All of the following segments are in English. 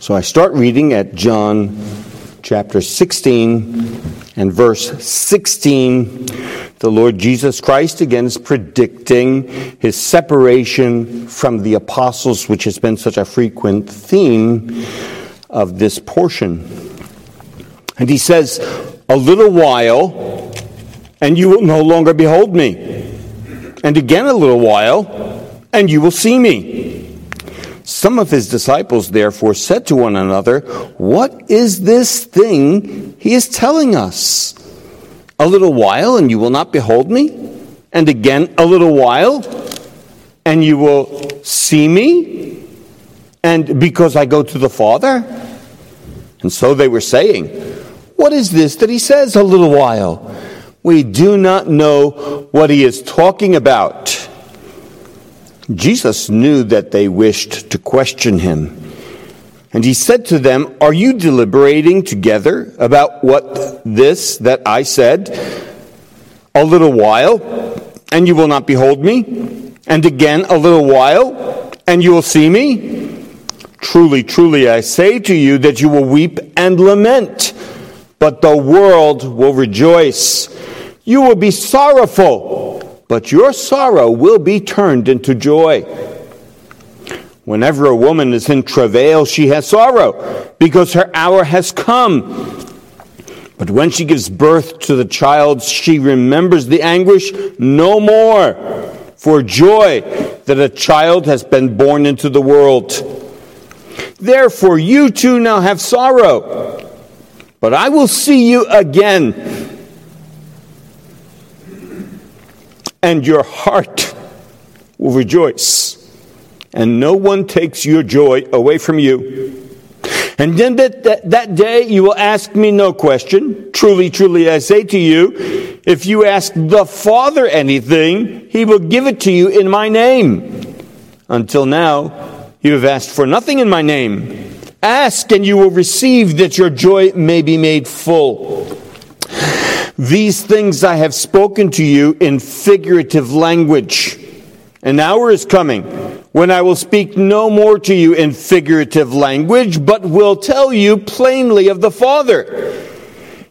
So I start reading at John chapter 16 and verse 16. The Lord Jesus Christ again is predicting his separation from the apostles, which has been such a frequent theme of this portion. And he says, A little while, and you will no longer behold me. And again a little while, and you will see me. Some of his disciples therefore said to one another, What is this thing he is telling us? A little while, and you will not behold me? And again, a little while, and you will see me? And because I go to the Father? And so they were saying, What is this that he says, a little while? We do not know what he is talking about. Jesus knew that they wished to question him. And he said to them, Are you deliberating together about what this that I said? A little while, and you will not behold me. And again, a little while, and you will see me. Truly, truly, I say to you that you will weep and lament, but the world will rejoice. You will be sorrowful but your sorrow will be turned into joy. Whenever a woman is in travail, she has sorrow because her hour has come. But when she gives birth to the child, she remembers the anguish no more for joy that a child has been born into the world. Therefore, you too now have sorrow, but I will see you again and your heart will rejoice, and no one takes your joy away from you. And then that, that, that, day you will ask me no question. Truly, truly, I say to you, if you ask the Father anything, he will give it to you in my name. Until now, you have asked for nothing in my name. Ask and you will receive that your joy may be made full. These things I have spoken to you in figurative language. An hour is coming when I will speak no more to you in figurative language, but will tell you plainly of the Father.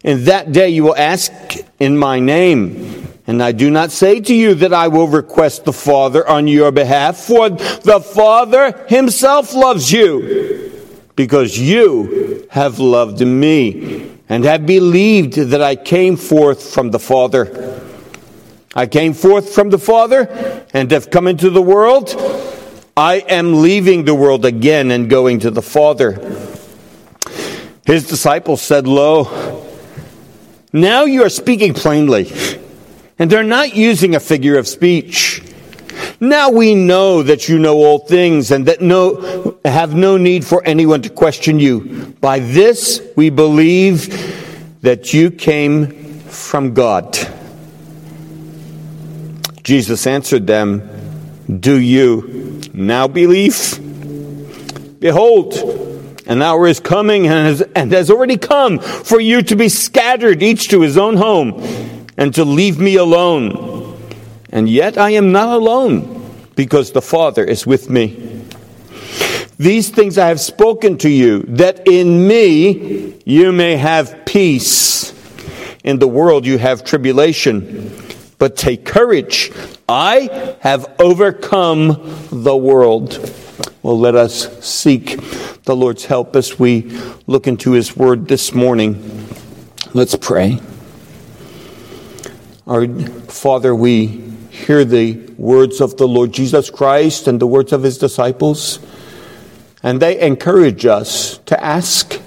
In that day you will ask in my name. And I do not say to you that I will request the Father on your behalf, for the Father himself loves you, because you have loved me and have believed that I came forth from the Father. I came forth from the Father and have come into the world. I am leaving the world again and going to the Father. His disciples said, Lo, now you are speaking plainly, and they're not using a figure of speech. Now we know that you know all things and that no, have no need for anyone to question you. By this we believe that you came from God. Jesus answered them, Do you now believe? Behold, an hour is coming and has, and has already come for you to be scattered, each to his own home, and to leave me alone. And yet I am not alone, because the Father is with me. These things I have spoken to you, that in me you may have peace. In the world you have tribulation. But take courage. I have overcome the world. Well, let us seek the Lord's help as we look into His Word this morning. Let's pray. Our Father, we hear the words of the Lord Jesus Christ and the words of his disciples, and they encourage us to ask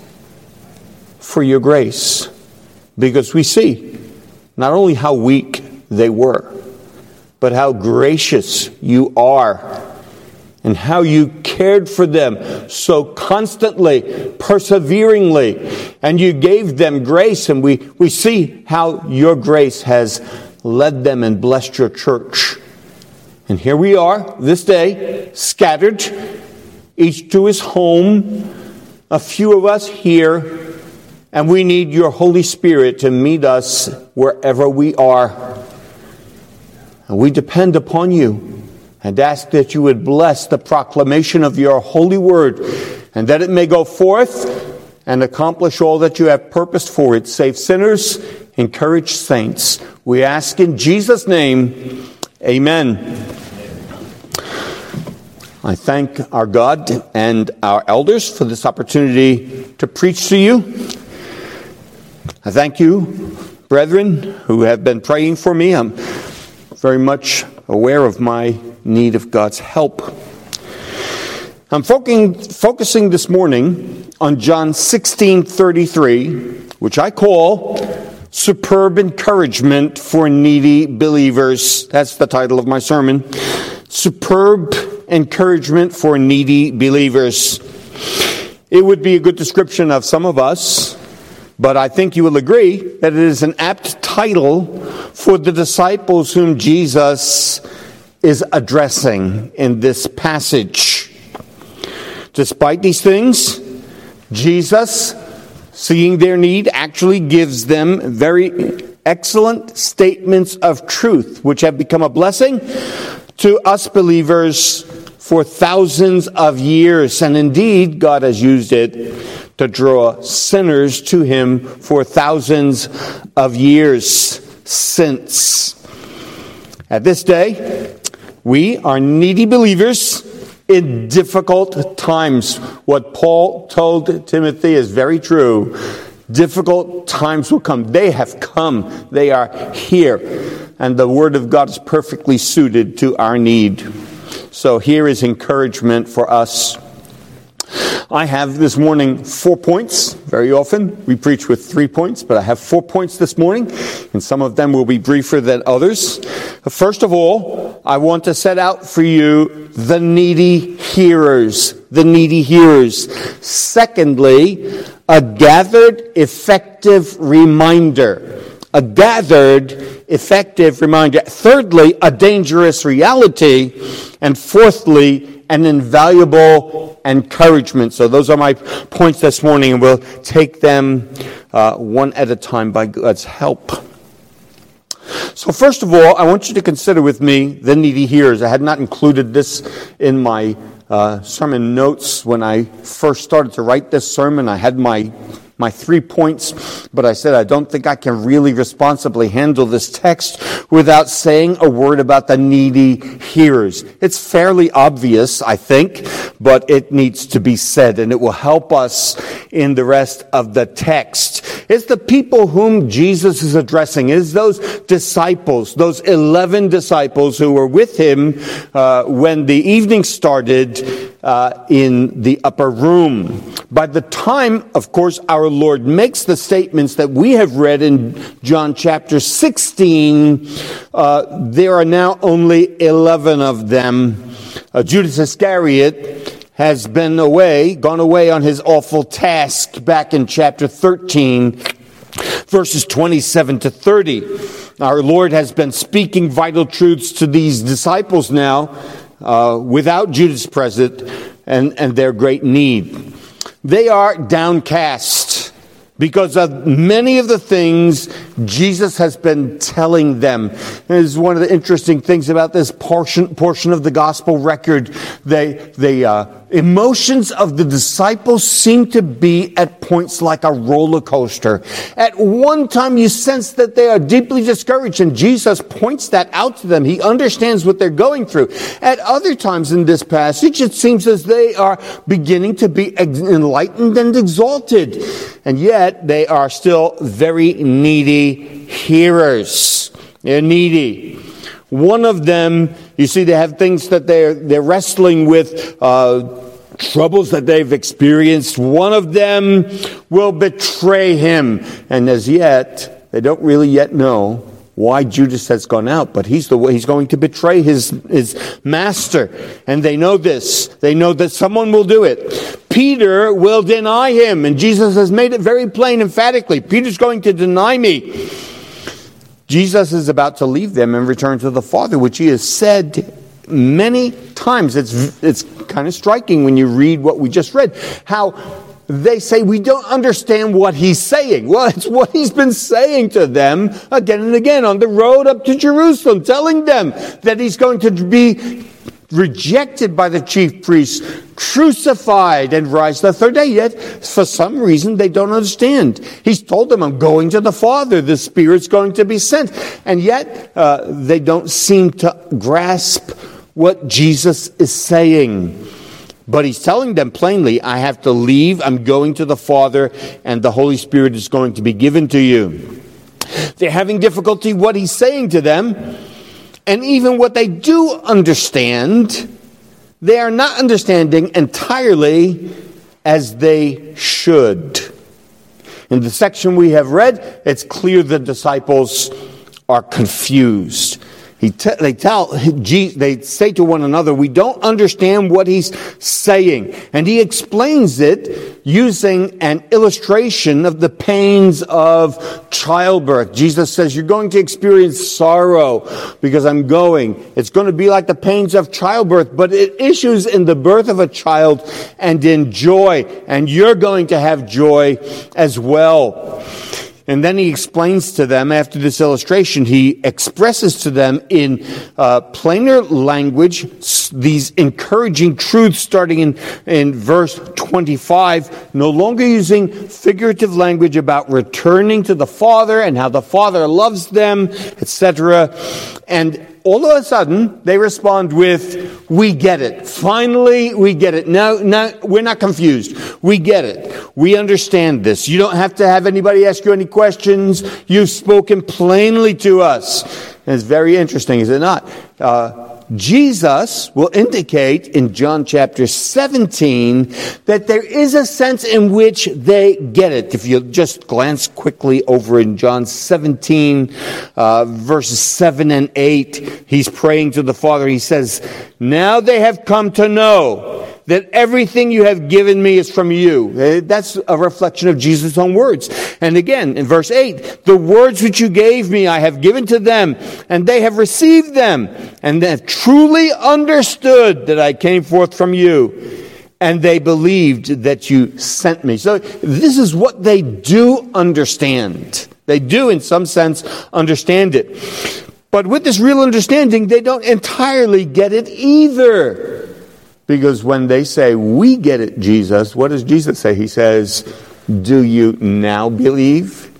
for your grace because we see not only how weak they were, but how gracious you are and how you cared for them so constantly, perseveringly, and you gave them grace. And we, we see how your grace has led them and blessed your church. And here we are this day, scattered, each to his home, a few of us here, and we need your Holy Spirit to meet us wherever we are. And we depend upon you and ask that you would bless the proclamation of your holy word and that it may go forth and accomplish all that you have purposed for it. Save sinners, encourage saints. We ask in Jesus' name, amen. I thank our God and our elders for this opportunity to preach to you. I thank you, brethren, who have been praying for me. I'm very much aware of my need of God's help. I'm focusing this morning on John 16 33, which I call Superb Encouragement for Needy Believers. That's the title of my sermon. Superb Encouragement for Needy Believers. It would be a good description of some of us, but I think you will agree that it is an apt title for the disciples whom Jesus is addressing in this passage. Despite these things, Jesus, seeing their need, actually gives them very excellent statements of truth, which have become a blessing to us believers for thousands of years. And indeed, God has used it to draw sinners to Him for thousands of years since. At this day, we are needy believers in difficult times. What Paul told Timothy is very true. Difficult times will come. They have come. They are here. And the Word of God is perfectly suited to our need. So here is encouragement for us I have this morning four points. Very often we preach with three points, but I have four points this morning, and some of them will be briefer than others. First of all, I want to set out for you the needy hearers. The needy hearers. Secondly, a gathered effective reminder. A gathered effective reminder. Thirdly, a dangerous reality. And fourthly, an invaluable encouragement. So those are my points this morning, and we'll take them uh, one at a time by God's help. So, first of all, I want you to consider with me the needy hearers. I had not included this in my uh, sermon notes when I first started to write this sermon. I had my my three points, but I said I don't think I can really responsibly handle this text without saying a word about the needy hearers. It's fairly obvious, I think, but it needs to be said and it will help us in the rest of the text. It's the people whom Jesus is addressing. It is those disciples, those 11 disciples who were with him uh, when the evening started uh, in the upper room. By the time, of course, our Lord makes the statements that we have read in John chapter 16, uh, there are now only 11 of them. Uh, Judas Iscariot has been away, gone away on his awful task back in chapter 13, verses 27 to 30. Our Lord has been speaking vital truths to these disciples now uh, without Judas present and, and their great need. They are downcast because of many of the things Jesus has been telling them. This is one of the interesting things about this portion, portion of the gospel record. They, they, uh, emotions of the disciples seem to be at points like a roller coaster. At one time, you sense that they are deeply discouraged, and Jesus points that out to them. He understands what they're going through. At other times in this passage, it seems as they are beginning to be enlightened and exalted, and yet they are still very needy hearers. They're needy. One of them, you see, they have things that they're, they're wrestling with, uh, troubles that they've experienced. One of them will betray him. And as yet, they don't really yet know why Judas has gone out, but he's the way he's going to betray his, his master. And they know this. They know that someone will do it. Peter will deny him. And Jesus has made it very plain emphatically. Peter's going to deny me. Jesus is about to leave them and return to the Father, which he has said many times. It's, it's kind of striking when you read what we just read. How they say, We don't understand what he's saying. Well, it's what he's been saying to them again and again on the road up to Jerusalem, telling them that he's going to be rejected by the chief priests, crucified, and rise the third day. Yet, for some reason, they don't understand. He's told them, I'm going to the Father. The Spirit's going to be sent. And yet, uh, they don't seem to grasp what Jesus is saying. But he's telling them plainly, I have to leave, I'm going to the Father, and the Holy Spirit is going to be given to you. They're having difficulty what he's saying to them, and even what they do understand, they are not understanding entirely as they should. In the section we have read, it's clear the disciples are confused. They tell, they say to one another, we don't understand what he's saying. And he explains it using an illustration of the pains of childbirth. Jesus says, you're going to experience sorrow because I'm going. It's going to be like the pains of childbirth, but it issues in the birth of a child and in joy. And you're going to have joy as well. And then he explains to them after this illustration, he expresses to them in uh, plainer language these encouraging truths starting in, in verse 25, no longer using figurative language about returning to the Father and how the Father loves them, etc. And all of a sudden, they respond with, We get it. Finally, we get it. Now, now, we're not confused. We get it. We understand this. You don't have to have anybody ask you any questions. You've spoken plainly to us. And it's very interesting, is it not? Uh, Jesus will indicate in John chapter 17 that there is a sense in which they get it. If you just glance quickly over in John 17, uh, verses 7 and 8, he's praying to the Father. He says, Now they have come to know that everything you have given me is from you. Uh, that's a reflection of Jesus' own words. And again, in verse 8, the words which you gave me I have given to them, and they have received them, and have truly understood that I came forth from you. And they believed that you sent me. So this is what they do understand. They do, in some sense, understand it. But with this real understanding, they don't entirely get it either. Because when they say, We get it, Jesus, what does Jesus say? He says, Do you now believe?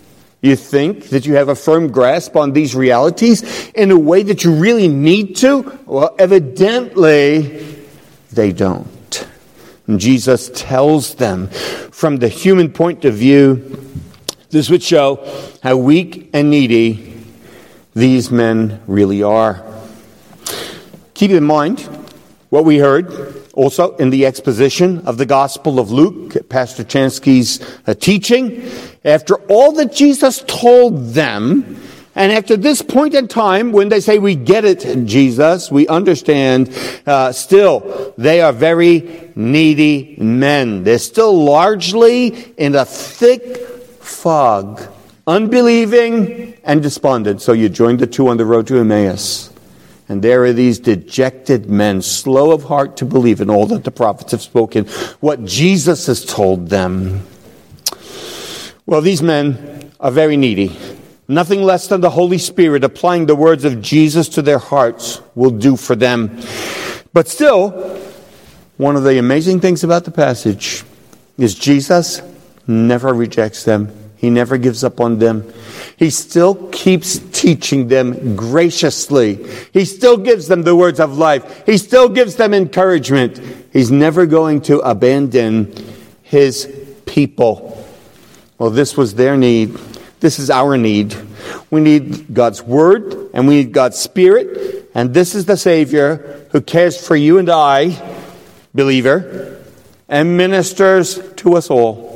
You think that you have a firm grasp on these realities in a way that you really need to? Well, evidently, they don't. And Jesus tells them from the human point of view, this would show how weak and needy these men really are. Keep in mind what we heard also in the exposition of the Gospel of Luke, Pastor Chansky's uh, teaching, after all that Jesus told them, and after this point in time, when they say, We get it, Jesus, we understand, uh, still, they are very needy men. They're still largely in a thick fog, unbelieving and despondent. So you join the two on the road to Emmaus. And there are these dejected men, slow of heart to believe in all that the prophets have spoken, what Jesus has told them. Well, these men are very needy. Nothing less than the Holy Spirit applying the words of Jesus to their hearts will do for them. But still, one of the amazing things about the passage is Jesus never rejects them. He never gives up on them. He still keeps teaching them graciously. He still gives them the words of life. He still gives them encouragement. He's never going to abandon his people. Well, this was their need. This is our need. We need God's word and we need God's spirit. And this is the Savior who cares for you and I, believer, and ministers to us all.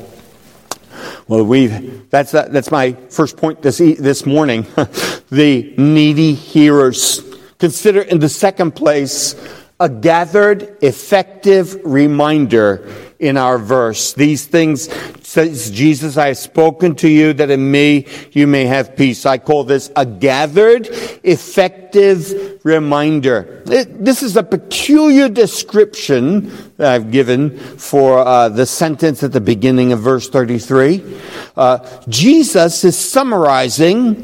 Well, we that's that, that's my first point this this morning. the needy hearers. Consider in the second place a gathered, effective reminder in our verse. These things says Jesus, I have spoken to you that in me you may have peace. I call this a gathered, effective reminder. It, this is a peculiar description that I've given for uh, the sentence at the beginning of verse 33. Uh, Jesus is summarizing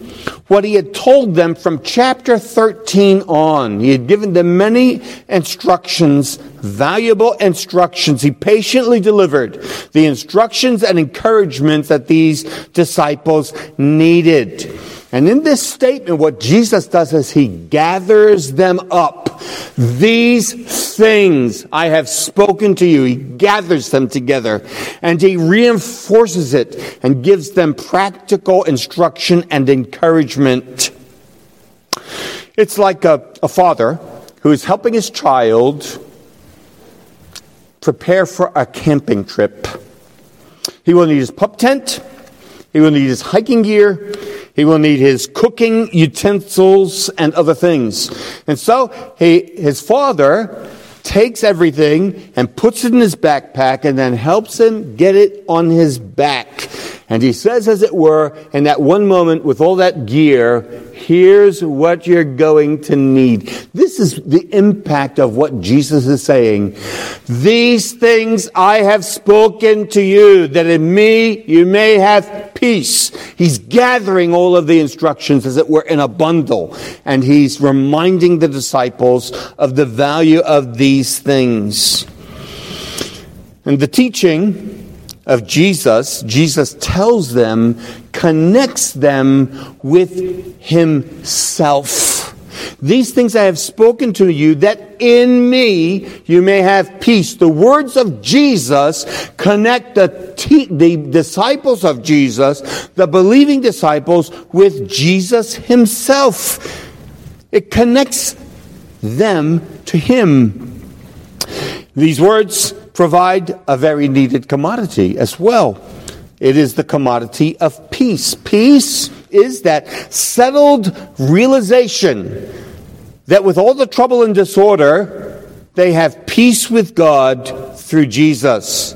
what he had told them from chapter 13 on. He had given them many instructions, valuable instructions. He patiently delivered the instructions and encouragement that these disciples needed. And in this statement, what Jesus does is he gathers them up. These things I have spoken to you. He gathers them together and he reinforces it and gives them practical instruction and encouragement. It's like a, a father who is helping his child prepare for a camping trip. He will need his pup tent. He will need his hiking gear. He will need his cooking utensils and other things. And so he, his father takes everything and puts it in his backpack and then helps him get it on his back. And he says, as it were, in that one moment with all that gear, here's what you're going to need. This is the impact of what Jesus is saying. These things I have spoken to you, that in me you may have peace. He's gathering all of the instructions, as it were, in a bundle. And he's reminding the disciples of the value of these things. And the teaching of Jesus, Jesus tells them, connects them with Himself. These things I have spoken to you, that in me you may have peace. The words of Jesus connect the, the disciples of Jesus, the believing disciples, with Jesus Himself. It connects them to Him. These words provide a very needed commodity as well. It is the commodity of peace. Peace is that settled realization that with all the trouble and disorder, they have peace with God through Jesus.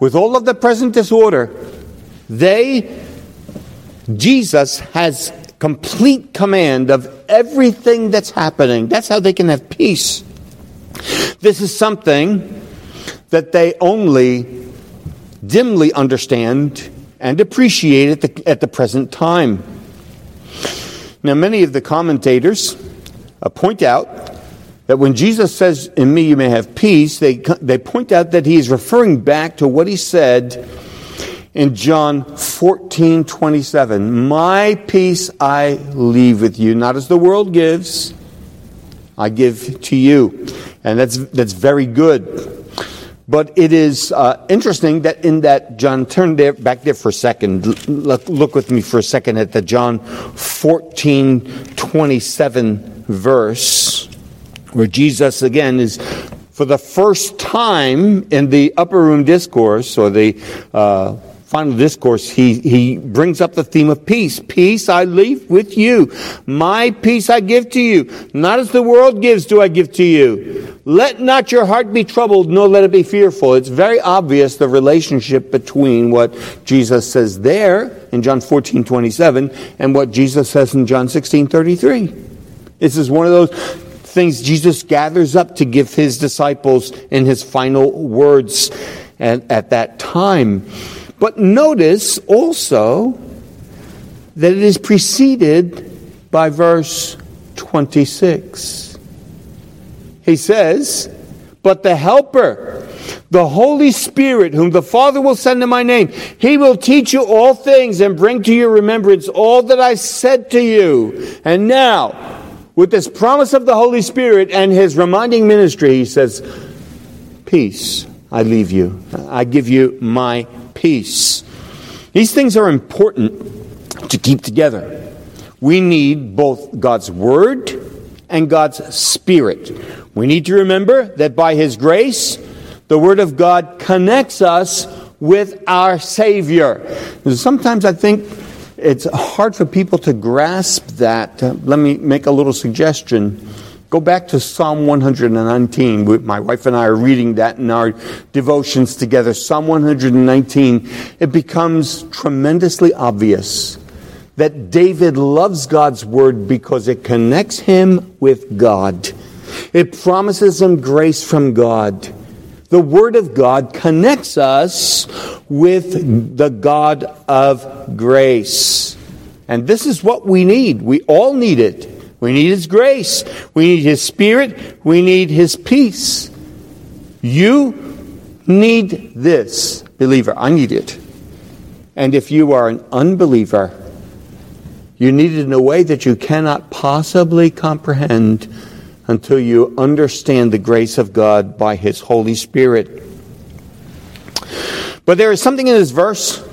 With all of the present disorder, they, Jesus has complete command of everything that's happening. That's how they can have peace. This is something that they only dimly understand and appreciate at the, at the present time. Now, many of the commentators uh, point out that when Jesus says, In me you may have peace, they, they point out that he is referring back to what he said in John 14 27. My peace I leave with you, not as the world gives, I give to you. And that's, that's very good. But it is uh, interesting that in that John, turn there, back there for a second. Look, look with me for a second at the John 14, 27 verse, where Jesus again is for the first time in the upper room discourse or the uh, final discourse, he, he brings up the theme of peace. Peace I leave with you. My peace I give to you. Not as the world gives do I give to you. Let not your heart be troubled, nor let it be fearful. It's very obvious the relationship between what Jesus says there in John 14, 27 and what Jesus says in John 16, 33. This is one of those things Jesus gathers up to give his disciples in his final words at, at that time. But notice also that it is preceded by verse 26. He says, But the Helper, the Holy Spirit, whom the Father will send in my name, he will teach you all things and bring to your remembrance all that I said to you. And now, with this promise of the Holy Spirit and his reminding ministry, he says, Peace I leave you. I give you my peace. These things are important to keep together. We need both God's Word and God's Spirit. We need to remember that by His grace, the Word of God connects us with our Savior. Sometimes I think it's hard for people to grasp that. Uh, let me make a little suggestion. Go back to Psalm 119. My wife and I are reading that in our devotions together. Psalm 119. It becomes tremendously obvious that David loves God's word because it connects him with God. It promises him grace from God. The word of God connects us with the God of grace. And this is what we need. We all need it. We need His grace. We need His Spirit. We need His peace. You need this, believer. I need it. And if you are an unbeliever, you need it in a way that you cannot possibly comprehend until you understand the grace of God by His Holy Spirit. But there is something in this verse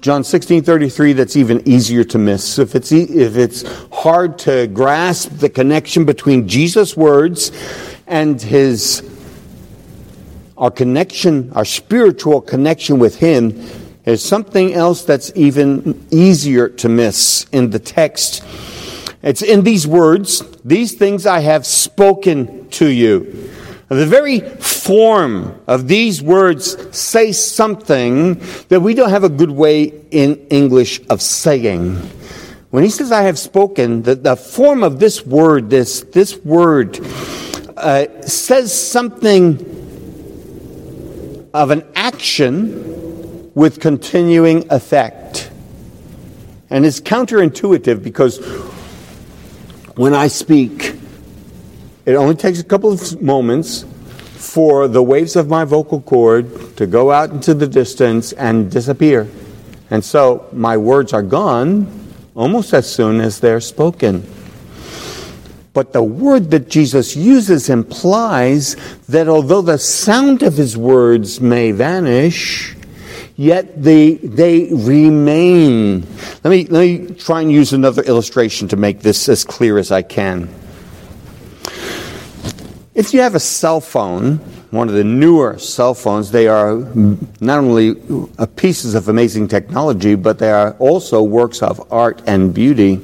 John 16, 33, that's even easier to miss. If it's, if it's hard to grasp the connection between Jesus' words and his, our connection, our spiritual connection with him, there's something else that's even easier to miss in the text. It's in these words, these things I have spoken to you. The very form of these words say something that we don't have a good way in English of saying. When he says, I have spoken, the, the form of this word, this, this word, uh, says something of an action with continuing effect. And it's counterintuitive because when I speak, it only takes a couple of moments for the waves of my vocal cord to go out into the distance and disappear. And so my words are gone almost as soon as they're spoken. But the word that Jesus uses implies that although the sound of his words may vanish, yet they, they remain. Let me, let me try and use another illustration to make this as clear as I can. If you have a cell phone, one of the newer cell phones, they are not only pieces of amazing technology, but they are also works of art and beauty.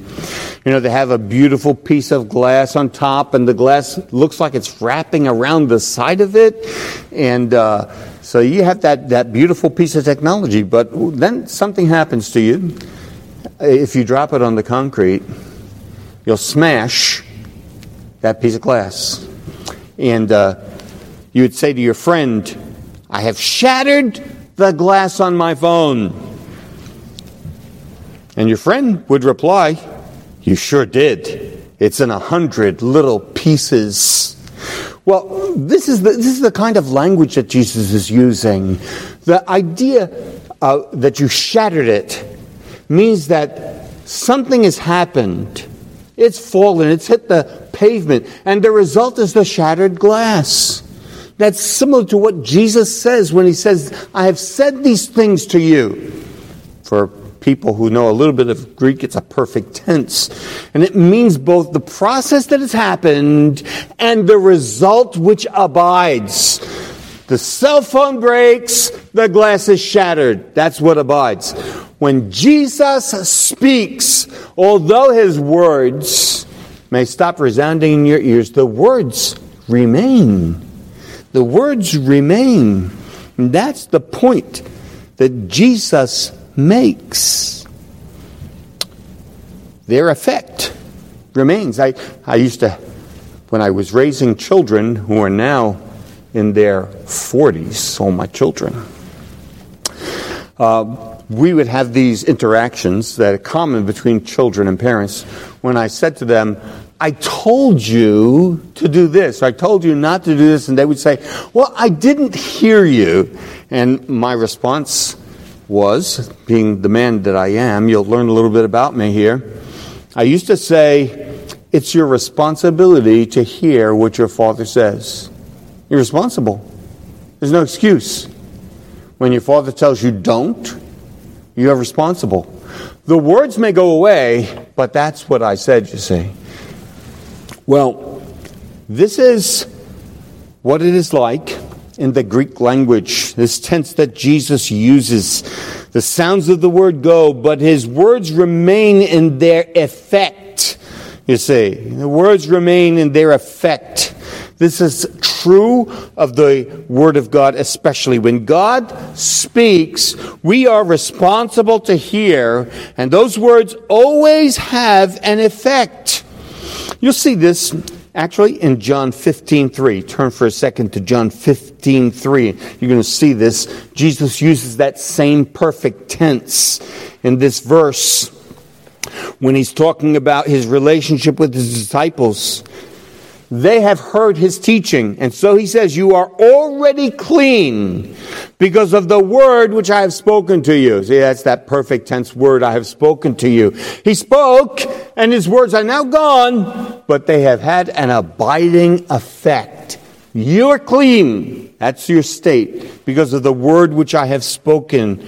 You know, they have a beautiful piece of glass on top, and the glass looks like it's wrapping around the side of it. And uh, so you have that, that beautiful piece of technology, but then something happens to you. If you drop it on the concrete, you'll smash that piece of glass and uh, you would say to your friend, I have shattered the glass on my phone. And your friend would reply, You sure did. It's in a hundred little pieces. Well, this is, the, this is the kind of language that Jesus is using. The idea uh, that you shattered it means that something has happened. It's fallen, it's hit the pavement, and the result is the shattered glass. That's similar to what Jesus says when he says, I have said these things to you. For people who know a little bit of Greek, it's a perfect tense. And it means both the process that has happened and the result which abides. The cell phone breaks, the glass is shattered. That's what abides. When Jesus speaks, although his words may stop resounding in your ears, the words remain. The words remain. And that's the point that Jesus makes. Their effect remains. I, I used to, when I was raising children who are now in their 40s, all my children, uh, we would have these interactions that are common between children and parents when I said to them, I told you to do this, I told you not to do this, and they would say, Well, I didn't hear you. And my response was, being the man that I am, you'll learn a little bit about me here. I used to say, It's your responsibility to hear what your father says. You're responsible. There's no excuse. When your father tells you don't, you are responsible. The words may go away, but that's what I said, you see. Well, this is what it is like in the Greek language, this tense that Jesus uses. The sounds of the word go, but his words remain in their effect. You see, the words remain in their effect. This is true of the Word of God, especially. When God speaks, we are responsible to hear, and those words always have an effect. You'll see this actually in John 15 3. Turn for a second to John 15 3. You're going to see this. Jesus uses that same perfect tense in this verse when he's talking about his relationship with his disciples. They have heard his teaching. And so he says, You are already clean because of the word which I have spoken to you. See, that's that perfect tense word, I have spoken to you. He spoke, and his words are now gone, but they have had an abiding effect. You are clean. That's your state because of the word which I have spoken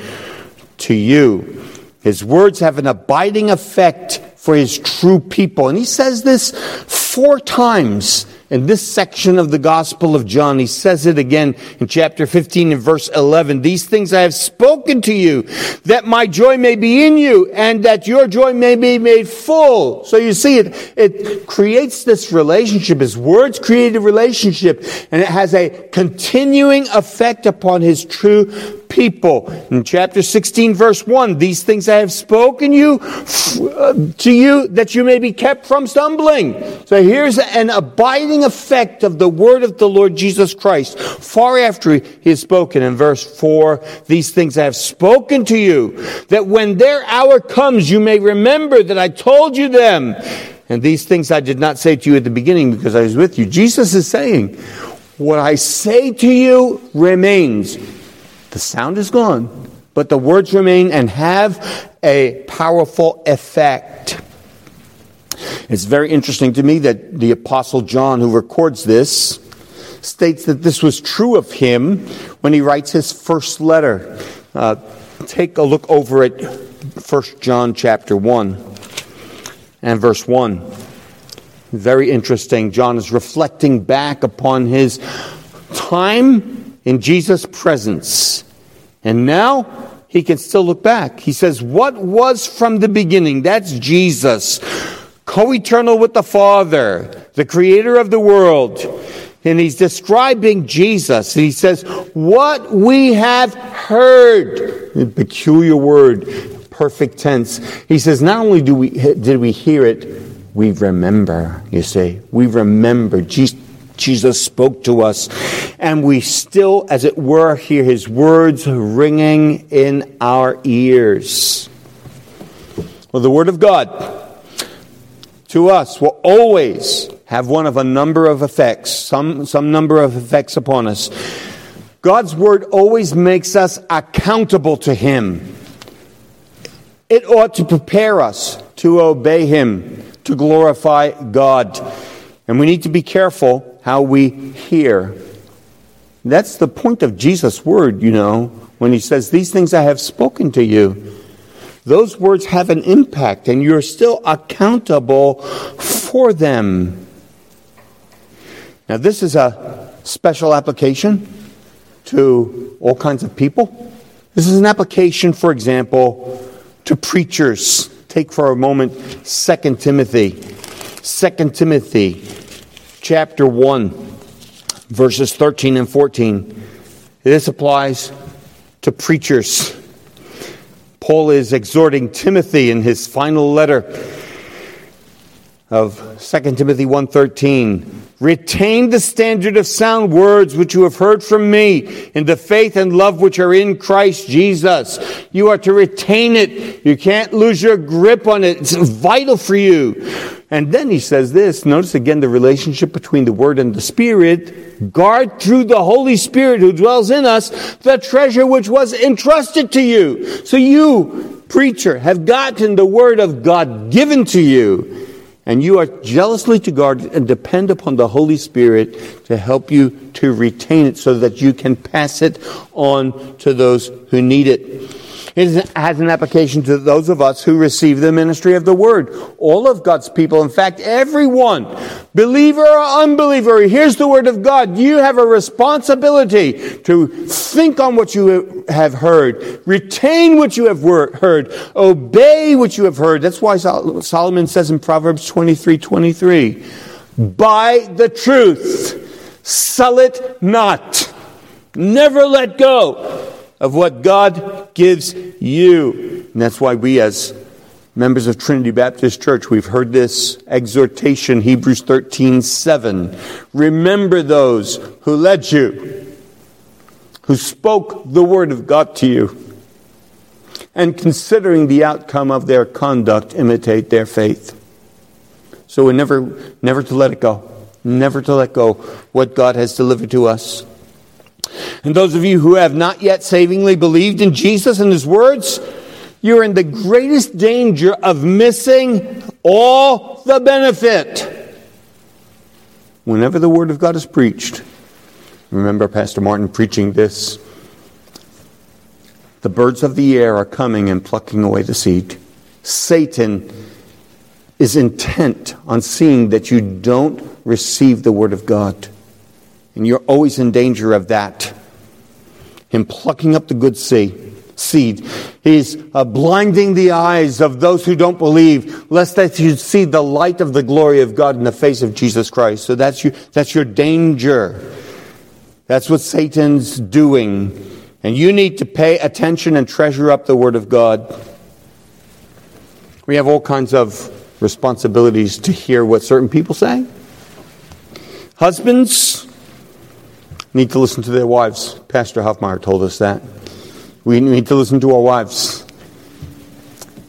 to you. His words have an abiding effect for his true people. And he says this four times in this section of the Gospel of John. He says it again in chapter 15 and verse 11. These things I have spoken to you, that my joy may be in you, and that your joy may be made full. So you see, it, it creates this relationship. His words create a relationship, and it has a continuing effect upon his true people. In chapter 16, verse 1, these things I have spoken you uh, to you that you may be kept from stumbling. So here's an abiding effect of the word of the Lord Jesus Christ far after he has spoken. In verse 4, these things I have spoken to you, that when their hour comes, you may remember that I told you them. And these things I did not say to you at the beginning because I was with you. Jesus is saying, What I say to you remains. The sound is gone, but the words remain and have a powerful effect. It's very interesting to me that the Apostle John, who records this, states that this was true of him when he writes his first letter. Uh, take a look over at 1 John chapter 1 and verse 1. Very interesting. John is reflecting back upon his time in Jesus' presence. And now he can still look back. He says, What was from the beginning? That's Jesus co eternal with the Father, the creator of the world. And he's describing Jesus. And he says, What we have heard, a peculiar word, perfect tense. He says, Not only do we, did we hear it, we remember, you see. We remember. Jesus spoke to us, and we still, as it were, hear his words ringing in our ears. Well, the Word of God to us will always have one of a number of effects, some, some number of effects upon us. God's word always makes us accountable to Him. It ought to prepare us to obey Him, to glorify God. And we need to be careful how we hear. That's the point of Jesus' word, you know, when He says, These things I have spoken to you those words have an impact and you're still accountable for them. Now, this is a special application to all kinds of people. This is an application, for example, to preachers. Take for a moment 2 Timothy. 2 Timothy chapter 1, verses 13 and 14. This applies to preachers. Paul is exhorting Timothy in his final letter of 2 Timothy 1:13 retain the standard of sound words which you have heard from me in the faith and love which are in Christ Jesus. You are to retain it. You can't lose your grip on it. It's vital for you and then he says this notice again the relationship between the word and the spirit. Guard through the holy spirit who dwells in us the treasure which was entrusted to you. So you preacher have gotten the word of God given to you. And you are jealously to guard it and depend upon the Holy Spirit to help you to retain it so that you can pass it on to those who need it. Has an application to those of us who receive the ministry of the word. All of God's people, in fact, everyone, believer or unbeliever, hears the word of God. You have a responsibility to think on what you have heard, retain what you have heard, obey what you have heard. That's why Solomon says in Proverbs 23 23, buy the truth Sell it not. Never let go of what God gives you. And that's why we, as members of Trinity Baptist Church, we've heard this exhortation, Hebrews 13 7. Remember those who led you, who spoke the word of God to you and considering the outcome of their conduct, imitate their faith. So we're never, never to let it go, never to let go what God has delivered to us. And those of you who have not yet savingly believed in Jesus and His words, you're in the greatest danger of missing all the benefit. Whenever the Word of God is preached, remember Pastor Martin preaching this the birds of the air are coming and plucking away the seed. Satan is intent on seeing that you don't receive the word of God. And you're always in danger of that. Him plucking up the good seed. Seed. He's uh, blinding the eyes of those who don't believe, lest they should see the light of the glory of God in the face of Jesus Christ. So that's your, that's your danger. That's what Satan's doing. And you need to pay attention and treasure up the Word of God. We have all kinds of responsibilities to hear what certain people say. Husbands need to listen to their wives. Pastor Huffmeyer told us that. We need to listen to our wives.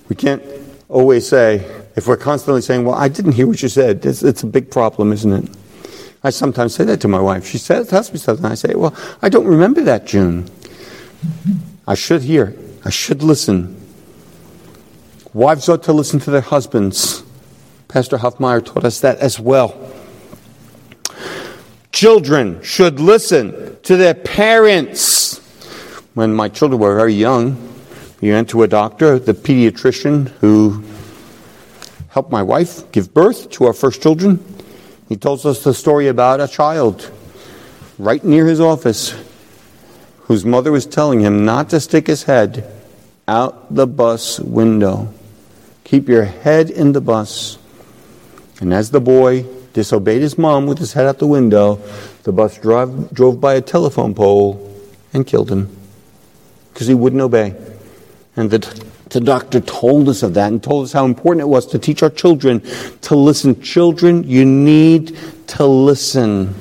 We can't always say, if we're constantly saying, Well, I didn't hear what you said, it's, it's a big problem, isn't it? I sometimes say that to my wife. She says, tells me something. I say, Well, I don't remember that, June. I should hear. I should listen. Wives ought to listen to their husbands. Pastor Huffmeyer taught us that as well. Children should listen to their parents. When my children were very young, we went to a doctor, the pediatrician who helped my wife give birth to our first children. He told us the story about a child right near his office whose mother was telling him not to stick his head out the bus window. Keep your head in the bus. And as the boy disobeyed his mom with his head out the window, the bus drive, drove by a telephone pole and killed him because he wouldn't obey. And the, the doctor told us of that and told us how important it was to teach our children to listen. Children, you need to listen.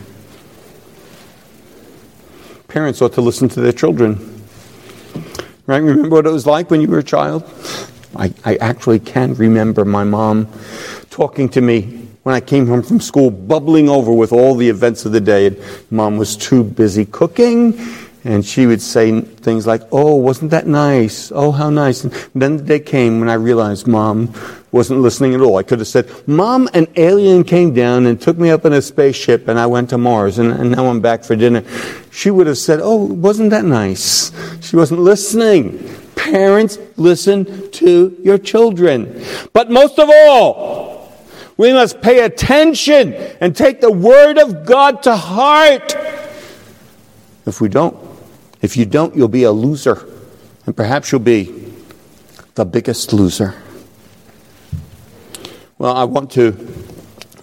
Parents ought to listen to their children. Right? Remember what it was like when you were a child? I, I actually can remember my mom talking to me when I came home from school, bubbling over with all the events of the day. And mom was too busy cooking, and she would say things like, Oh, wasn't that nice? Oh, how nice. And then the day came when I realized mom wasn't listening at all. I could have said, Mom, an alien came down and took me up in a spaceship and I went to Mars and, and now I'm back for dinner. She would have said, Oh, wasn't that nice? She wasn't listening. Parents, listen to your children. But most of all, we must pay attention and take the Word of God to heart. If we don't, if you don't, you'll be a loser. And perhaps you'll be the biggest loser. Well, I want to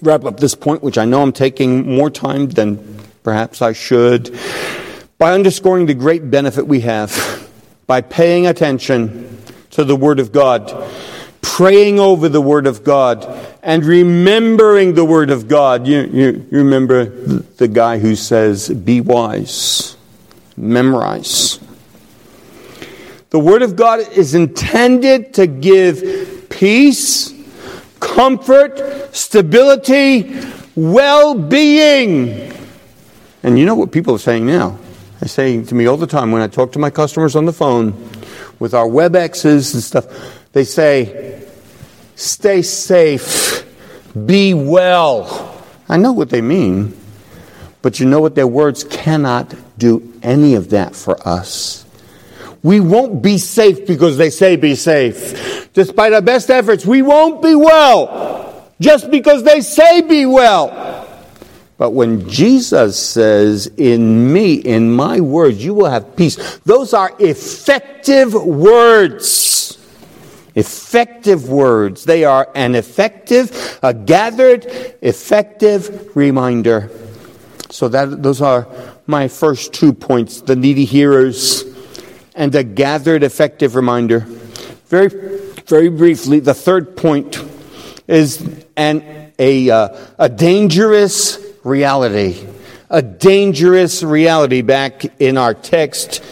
wrap up this point, which I know I'm taking more time than perhaps I should, by underscoring the great benefit we have by paying attention to the Word of God, praying over the Word of God, and remembering the Word of God. You, you, you remember the, guy who says, Be wise, memorize. The Word of God is intended to give peace comfort, stability, well being. And you know what people are saying now? They're saying to me all the time when I talk to my customers on the phone with our WebExes and stuff, they say, stay safe, be well. I know what they mean, but you know what? Their words cannot do any of that for us. We won't be safe because they say be safe. Despite our best efforts, we won't be well just because they say be well. But when Jesus says, In me, in my words, you will have peace, those are effective words. Effective words. They are an effective, a gathered, effective reminder. So that those are my first two points: the needy hearers and a gathered effective reminder. Very, very briefly, the third point is an, a, uh, a dangerous reality. A dangerous reality back in our text,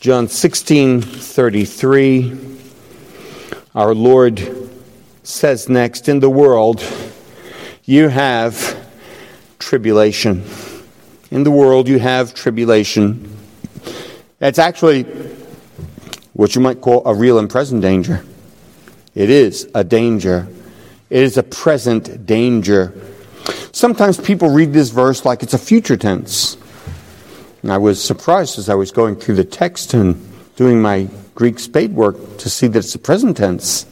John 16 33. Our Lord says next, In the world, you have tribulation. In the world, you have tribulation. That's actually what you might call a real and present danger. It is a danger. It is a present danger. Sometimes people read this verse like it's a future tense. And I was surprised as I was going through the text and doing my Greek spade work to see that it's a present tense.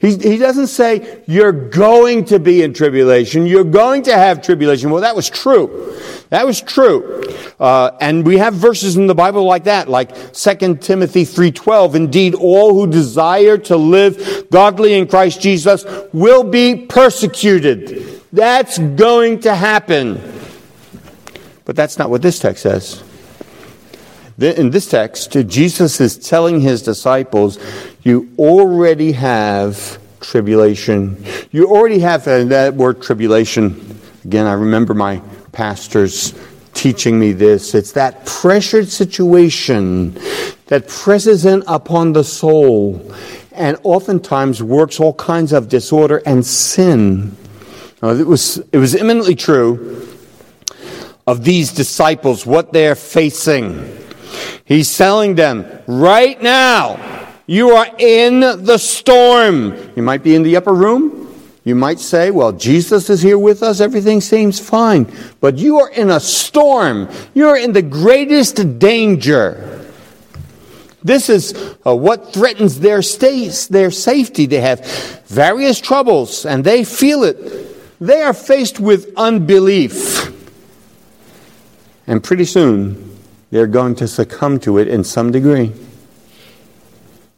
He, he doesn't say, you're going to be in tribulation, you're going to have tribulation. Well, that was true. That was true. Uh, and we have verses in the Bible like that, like 2 Timothy 3.12. Indeed, all who desire to live godly in Christ Jesus will be persecuted. That's going to happen. But that's not what this text says. In this text, Jesus is telling his disciples, you already have tribulation. You already have uh, that word tribulation. Again, I remember my pastors teaching me this. It's that pressured situation that presses in upon the soul and oftentimes works all kinds of disorder and sin. Now, it was, it was eminently true of these disciples, what they're facing. He's telling them right now, you are in the storm. You might be in the upper room. You might say, well, Jesus is here with us. Everything seems fine. But you are in a storm. You're in the greatest danger. This is uh, what threatens their states, their safety. They have various troubles and they feel it. They are faced with unbelief. And pretty soon, they're going to succumb to it in some degree.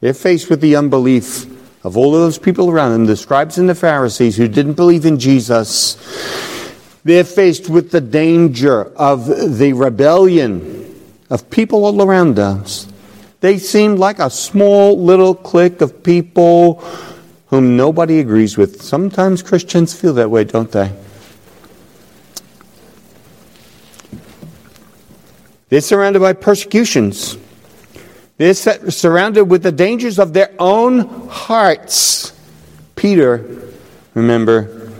They're faced with the unbelief of all of those people around them, the scribes and the Pharisees who didn't believe in Jesus. They're faced with the danger of the rebellion of people all around us. They seem like a small little clique of people whom nobody agrees with. Sometimes Christians feel that way, don't they? They're surrounded by persecutions. They're surrounded with the dangers of their own hearts. Peter, remember,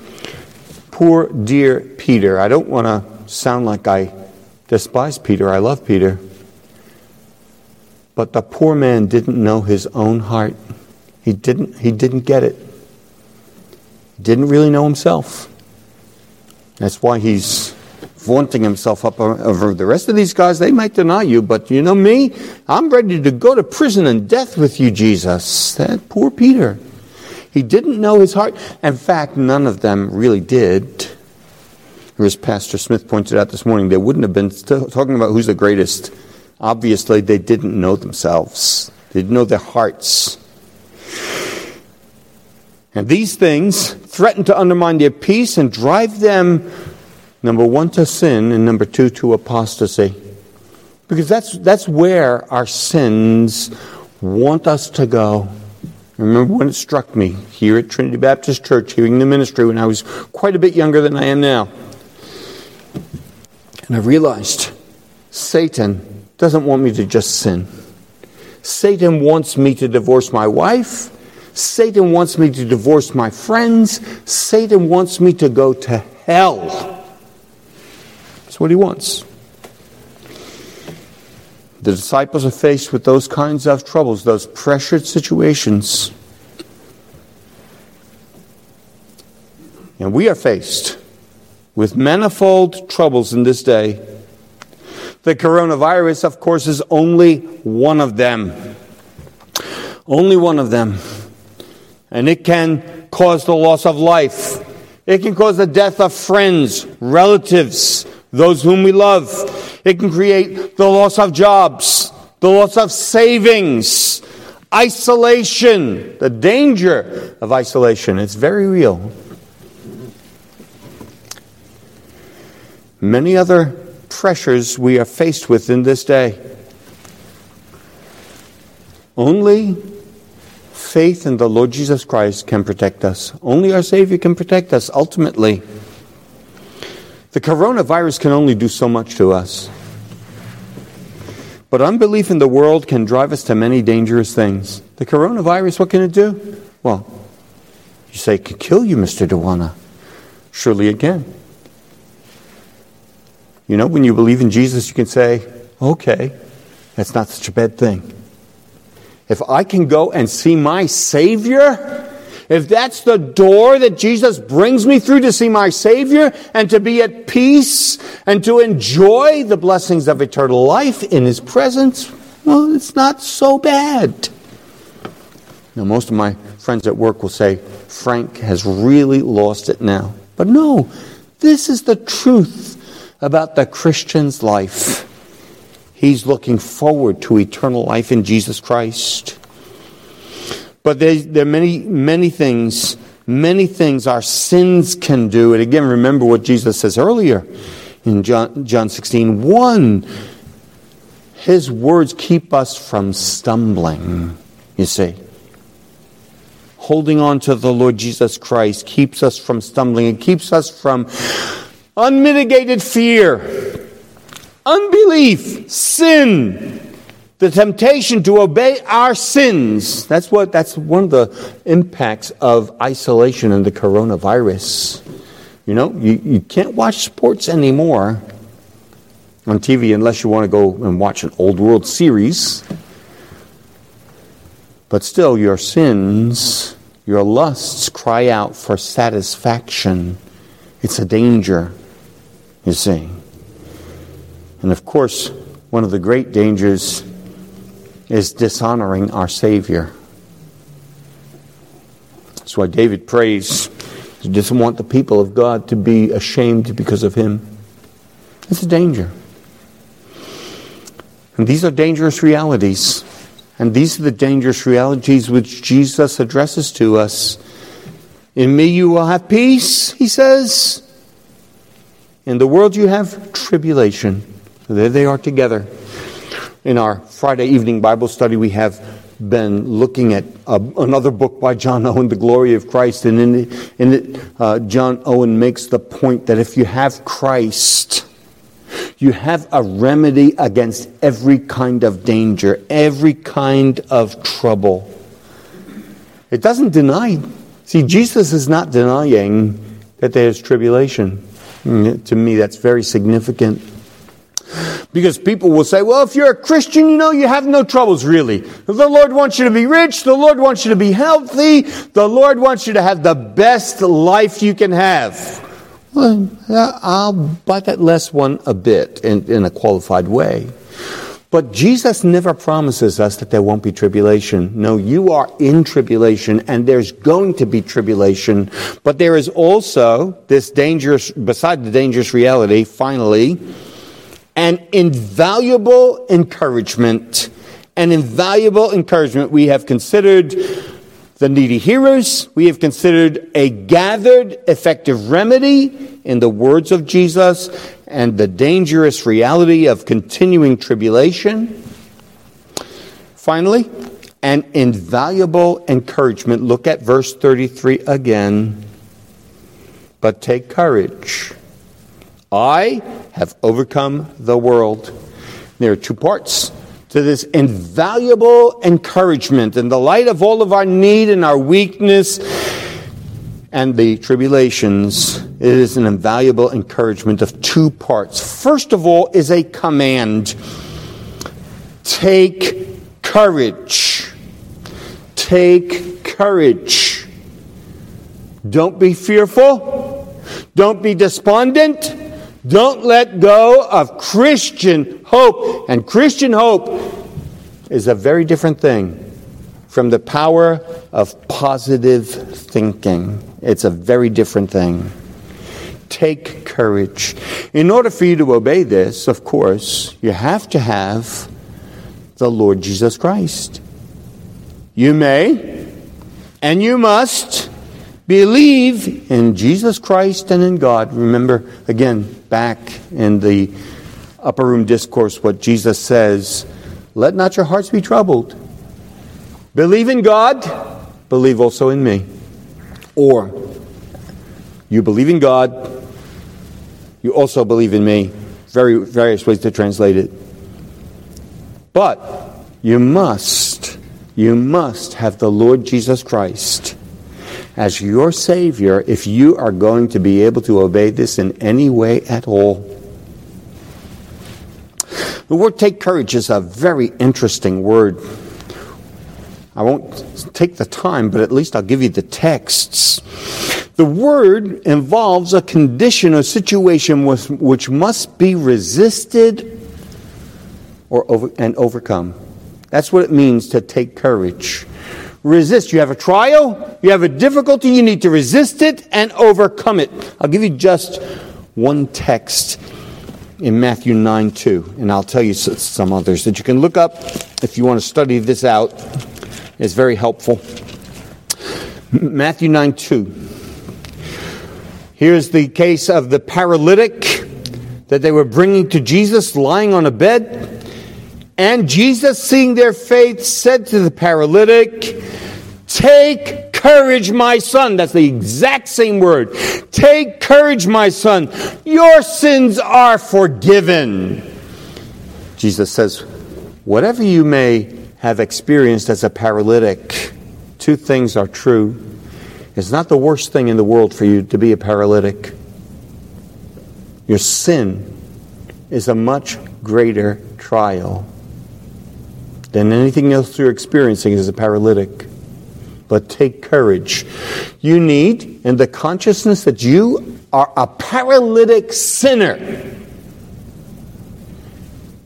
poor dear Peter. I don't want to sound like I despise Peter. I love Peter. But the poor man didn't know his own heart. He didn't, he didn't get it. He didn't really know himself. That's why he's vaunting himself up over the rest of these guys. They might deny you, but you know me? I'm ready to go to prison and death with you, Jesus. That poor Peter. He didn't know his heart. In fact, none of them really did. As Pastor Smith pointed out this morning, they wouldn't have been talking about who's the greatest. Obviously, they didn't know themselves. They didn't know their hearts. And these things threaten to undermine their peace and drive them Number one, to sin, and number two, to apostasy. Because that's, that's where our sins want us to go. I remember when it struck me here at Trinity Baptist Church, hearing the ministry when I was quite a bit younger than I am now. And I realized Satan doesn't want me to just sin. Satan wants me to divorce my wife. Satan wants me to divorce my friends. Satan wants me to go to hell what he wants. The disciples are faced with those kinds of troubles, those pressured situations. And we are faced with manifold troubles in this day. The coronavirus, of course, is only one of them. Only one of them. And it can cause the loss of life. It can cause the death of friends, relatives, those whom we love. It can create the loss of jobs, the loss of savings, isolation, the danger of isolation. It's very real. many other pressures we are faced with in this day. Only faith in the Lord Jesus Christ can protect us. Only our Savior can protect us ultimately. The coronavirus can only do so much to us. But unbelief in the world can drive us to many dangerous things. The coronavirus, what can it do? Well, you say it could kill you, Mr. DeJuana. Surely it can. You know, when you believe in Jesus, you can say, okay, that's not such a bad thing. If I can go and see my Savior, if that's the door that Jesus brings me through to see my Savior and to be at peace and to enjoy the blessings of eternal life in His presence, well, it's not so bad. Now, most of my friends at work will say, Frank has really lost it now. But no, this is the truth about the Christian's life. He's looking forward to eternal life in Jesus Christ. But there are many, many things, many things our sins can do. And again, remember what Jesus says earlier in John, John 16 1. His words keep us from stumbling, you see. Holding on to the Lord Jesus Christ keeps us from stumbling. It keeps us from unmitigated fear, unbelief, sin, the temptation to obey our sins. That's what that's one of the impacts of isolation and the coronavirus. You know, you, you can't watch sports anymore on TV unless you want to go and watch an old world series. But still, your sins, your lusts cry out for satisfaction. It's a danger, you see. And of course, one of the great dangers is dishonoring our Savior. That's why David prays. He doesn't want the people of God to be ashamed because of him. It's a danger. And these are dangerous realities. And these are the dangerous realities which Jesus addresses to us. In me you will have peace, he says. In the world you have tribulation. There they are together. In our Friday evening Bible study, we have been looking at uh, another book by John Owen, The Glory of Christ. And in it, in it uh, John Owen makes the point that if you have Christ, you have a remedy against every kind of danger, every kind of trouble. It doesn't deny. See, Jesus is not denying that there's tribulation. Mm, to me, that's very significant. Because people will say, well, if you're a Christian, you know, you have no troubles really. The Lord wants you to be rich. The Lord wants you to be healthy. The Lord wants you to have the best life you can have. Well, I'll buy that last one a bit in, in a qualified way. But Jesus never promises us that there won't be tribulation. No, you are in tribulation and there's going to be tribulation. But there is also this dangerous, beside the dangerous reality, finally, an invaluable encouragement. An invaluable encouragement. We have considered the needy hearers. We have considered a gathered, effective remedy in the words of Jesus and the dangerous reality of continuing tribulation. Finally, an invaluable encouragement. Look at verse 33 again. But take courage. I have overcome the world. There are two parts to this invaluable encouragement in the light of all of our need and our weakness and the tribulations. It is an invaluable encouragement of two parts. First of all, is a command take courage. Take courage. Don't be fearful. Don't be despondent. Don't let go of Christian hope. And Christian hope is a very different thing from the power of positive thinking. It's a very different thing. Take courage. In order for you to obey this, of course, you have to have the Lord Jesus Christ. You may and you must believe in Jesus Christ and in God. Remember, again, back in the upper room discourse what Jesus says let not your hearts be troubled. Believe in God, believe also in me. Or you believe in God, you also believe in me. Very various ways to translate it. But you must, you must have the Lord Jesus Christ as your Savior if you are going to be able to obey this in any way at all. The word take courage is a very interesting word. I won't take the time, but at least I'll give you the texts. The word involves a condition or situation which must be resisted or over, and overcome. That's what it means to take courage. Resist. You have a trial, you have a difficulty, you need to resist it and overcome it. I'll give you just one text in Matthew 9 2. And I'll tell you some others that you can look up if you want to study this out. It's very helpful. Matthew 9 2. Here's the case of the paralytic that they were bringing to Jesus lying on a bed. And Jesus, seeing their faith, said to the paralytic, Take courage, my son. That's the exact same word. Take courage, my son. Your sins are forgiven. Jesus says, whatever you may have experienced as a paralytic, two things are true. It's not the worst thing in the world for you to be a paralytic. Your sin is a much greater trial than anything else you're experiencing as a paralytic but take courage. You need, in the consciousness that you are a paralytic sinner,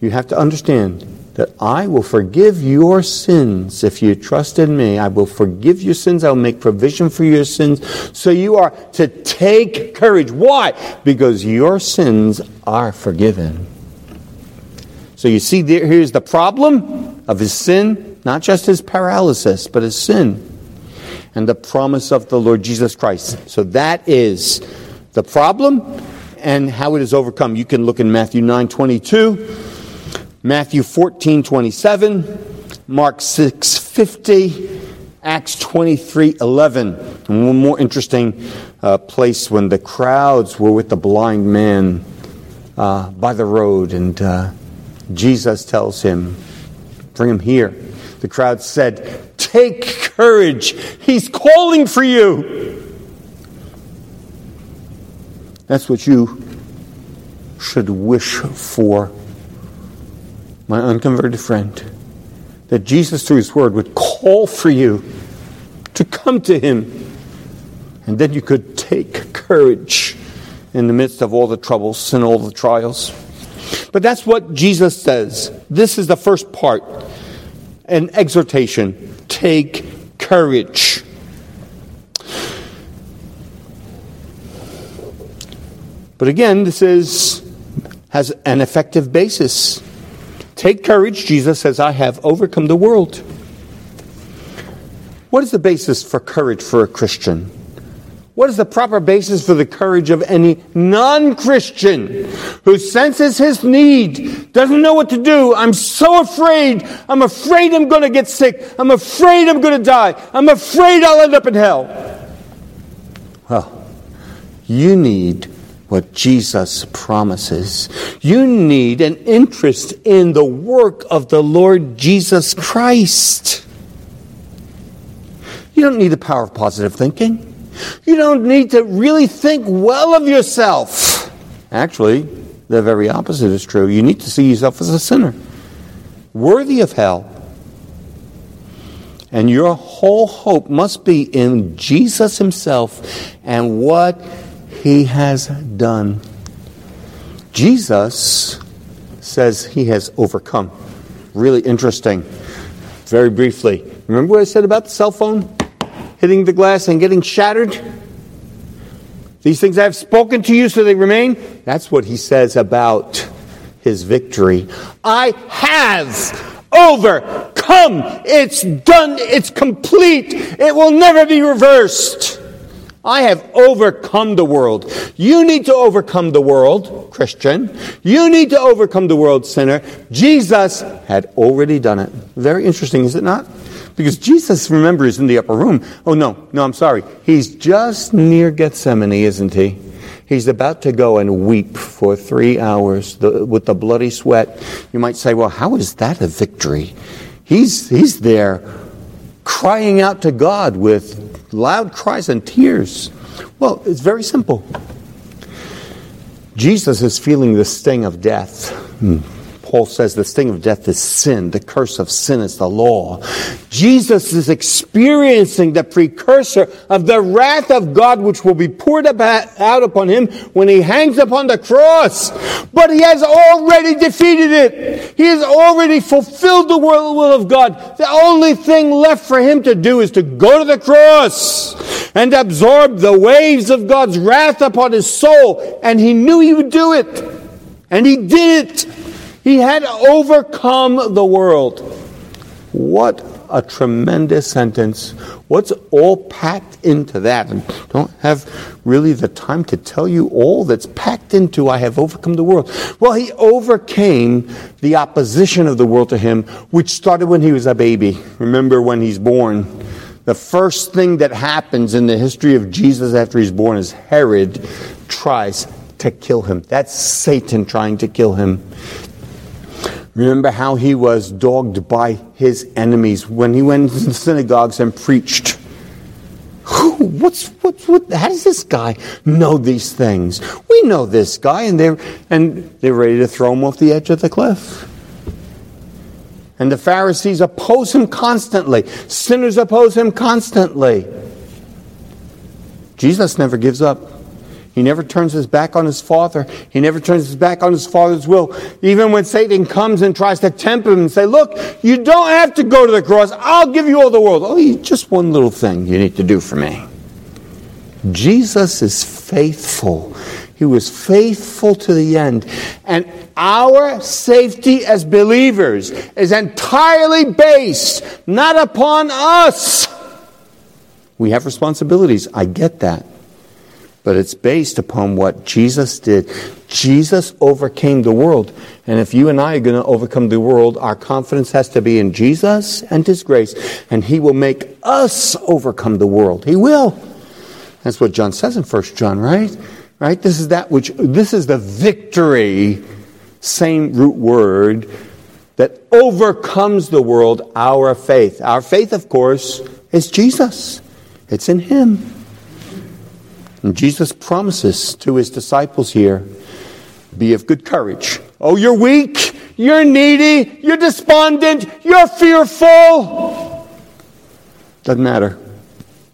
you have to understand that I will forgive your sins if you trust in me. I will forgive your sins. I will make provision for your sins. So you are to take courage. Why? Because your sins are forgiven. So you see, here's the problem of his sin, not just his paralysis, but his sin and the promise of the Lord Jesus Christ. So that is the problem and how it is overcome. You can look in Matthew 9 22, Matthew 14 27, Mark 6 50, Acts 23 11. And one more interesting uh, place when the crowds were with the blind man uh, by the road, and uh, Jesus tells him, Bring him here. The crowd said, Take courage. He's calling for you. That's what you should wish for, my unconverted friend. That Jesus, through His Word, would call for you to come to Him. And then you could take courage in the midst of all the troubles and all the trials. But that's what Jesus says. This is the first part an exhortation take courage. But again, this is has an effective basis. Take courage, Jesus says, I have overcome the world. What is the basis for courage for a Christian? What is the proper basis for the courage of any non Christian who senses his need, doesn't know what to do? I'm so afraid. I'm afraid I'm going to get sick. I'm afraid I'm going to die. I'm afraid I'll end up in hell. Well, you need what Jesus promises. You need an interest in the work of the Lord Jesus Christ. You don't need the power of positive thinking. You don't need to really think well of yourself. Actually, the very opposite is true. You need to see yourself as a sinner, worthy of hell. And your whole hope must be in Jesus Himself and what He has done. Jesus says He has overcome. Really interesting. Very briefly. Remember what I said about the cell phone? Hitting the glass and getting shattered? These things I have spoken to you so they remain. That's what he says about his victory. I have overcome. It's done. It's complete. It will never be reversed. I have overcome the world. You need to overcome the world, Christian. You need to overcome the world, sinner. Jesus had already done it. Very interesting, is it not? Because Jesus, remember, is in the upper room. Oh, no, no, I'm sorry. He's just near Gethsemane, isn't he? He's about to go and weep for three hours the, with the bloody sweat. You might say, well, how is that a victory? He's, he's there crying out to God with loud cries and tears. Well, it's very simple. Jesus is feeling the sting of death. Hmm. Paul says the sting of death is sin, the curse of sin is the law. Jesus is experiencing the precursor of the wrath of God which will be poured out upon him when he hangs upon the cross. But he has already defeated it. He has already fulfilled the will of God. The only thing left for him to do is to go to the cross and absorb the waves of God's wrath upon his soul. And he knew he would do it. And he did it. He had overcome the world. What a tremendous sentence. What's all packed into that? And don't have really the time to tell you all that's packed into I have overcome the world. Well, he overcame the opposition of the world to him, which started when he was a baby. Remember when he's born. The first thing that happens in the history of Jesus after he's born is Herod tries to kill him. That's Satan trying to kill him. Remember how he was dogged by his enemies when he went into the synagogues and preached. What's, what's, what, how does this guy know these things? We know this guy, and they're, and they're ready to throw him off the edge of the cliff. And the Pharisees oppose him constantly. Sinners oppose him constantly. Jesus never gives up. He never turns his back on his father. He never turns his back on his father's will. Even when Satan comes and tries to tempt him and say, look, you don't have to go to the cross. I'll give you all the world. Oh, just one little thing you need to do for me. Jesus is faithful. He was faithful to the end. And our safety as believers is entirely based not upon us. We have responsibilities. I get that but it's based upon what Jesus did. Jesus overcame the world. And if you and I are going to overcome the world, our confidence has to be in Jesus and His grace. And He will make us overcome the world. He will. That's what John says in First John, right? Right? This is that which, this is the victory, same root word, that overcomes the world, our faith. Our faith, of course, is Jesus. It's in Him. And Jesus promises to his disciples here be of good courage. Oh, you're weak, you're needy, you're despondent, you're fearful. Doesn't matter.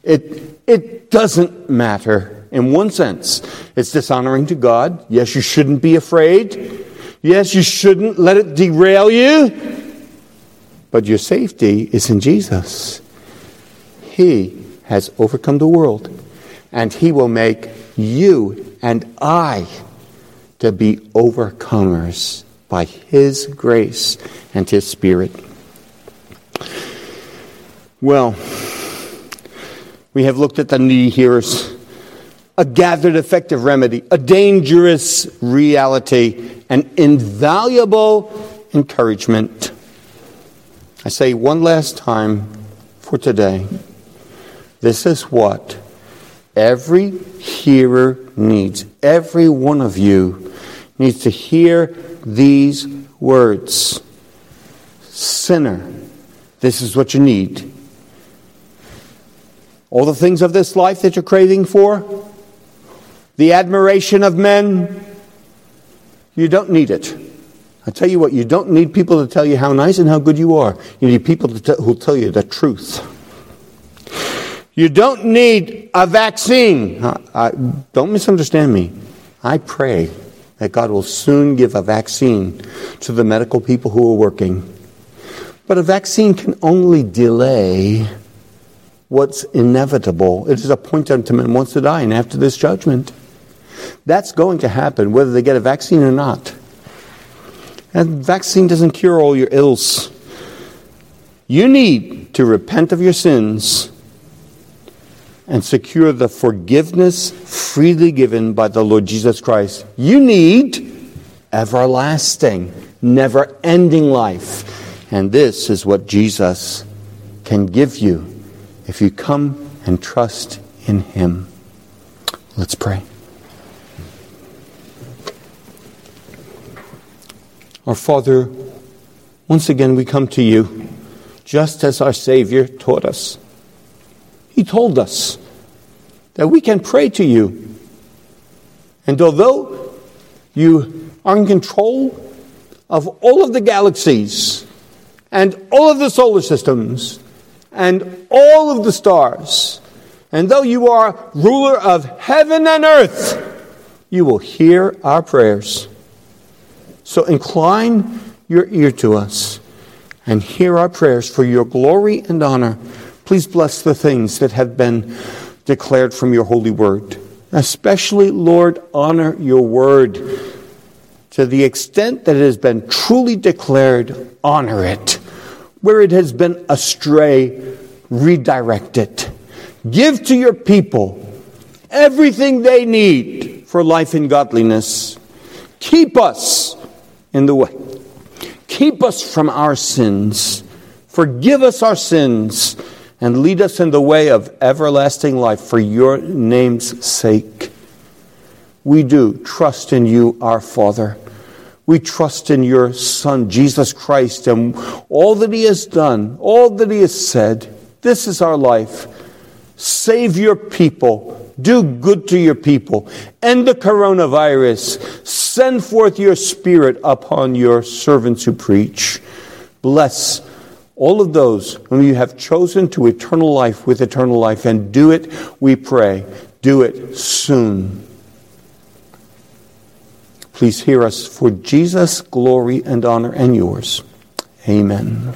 It, it doesn't matter. In one sense, it's dishonoring to God. Yes, you shouldn't be afraid. Yes, you shouldn't let it derail you. But your safety is in Jesus. He has overcome the world and he will make you and I to be overcomers by his grace and his spirit. Well, we have looked at the needy hearers, a gathered effective remedy, a dangerous reality, an invaluable encouragement. I say one last time for today this is what Every hearer needs, every one of you needs to hear these words Sinner, this is what you need. All the things of this life that you're craving for, the admiration of men, you don't need it. I tell you what, you don't need people to tell you how nice and how good you are. You need people who'll tell you the truth. You don't need a vaccine. Don't misunderstand me. I pray that God will soon give a vaccine to the medical people who are working. But a vaccine can only delay what's inevitable. It is appointed unto men once to die, and after this judgment. That's going to happen whether they get a vaccine or not. And vaccine doesn't cure all your ills. You need to repent of your sins and secure the forgiveness freely given by the Lord Jesus Christ. You need everlasting, never ending life. And this is what Jesus can give you if you come and trust in Him. Let's pray. Our Father, once again we come to you just as our Savior taught us. He told us that we can pray to you. And although you are in control of all of the galaxies and all of the solar systems and all of the stars, and though you are ruler of heaven and earth, you will hear our prayers. So incline your ear to us and hear our prayers for your glory and honor. Please bless the things that have been declared from your holy word. Especially, Lord, honor your word. To the extent that it has been truly declared, honor it. Where it has been astray, redirect it. Give to your people everything they need for life and godliness. Keep us in the way. Keep us from our sins. Forgive us our sins and lead us in the way of everlasting life for your name's sake. We do trust in you, our Father. We trust in your Son, Jesus Christ, and all that he has done, all that he has said. This is our life. Save your people. Do good to your people. End the coronavirus. Send forth your spirit upon your servants who preach. Bless all of those whom you have chosen to eternal life with eternal life. And do it, we pray. Do it soon. Please hear us for Jesus' glory and honor and yours. Amen.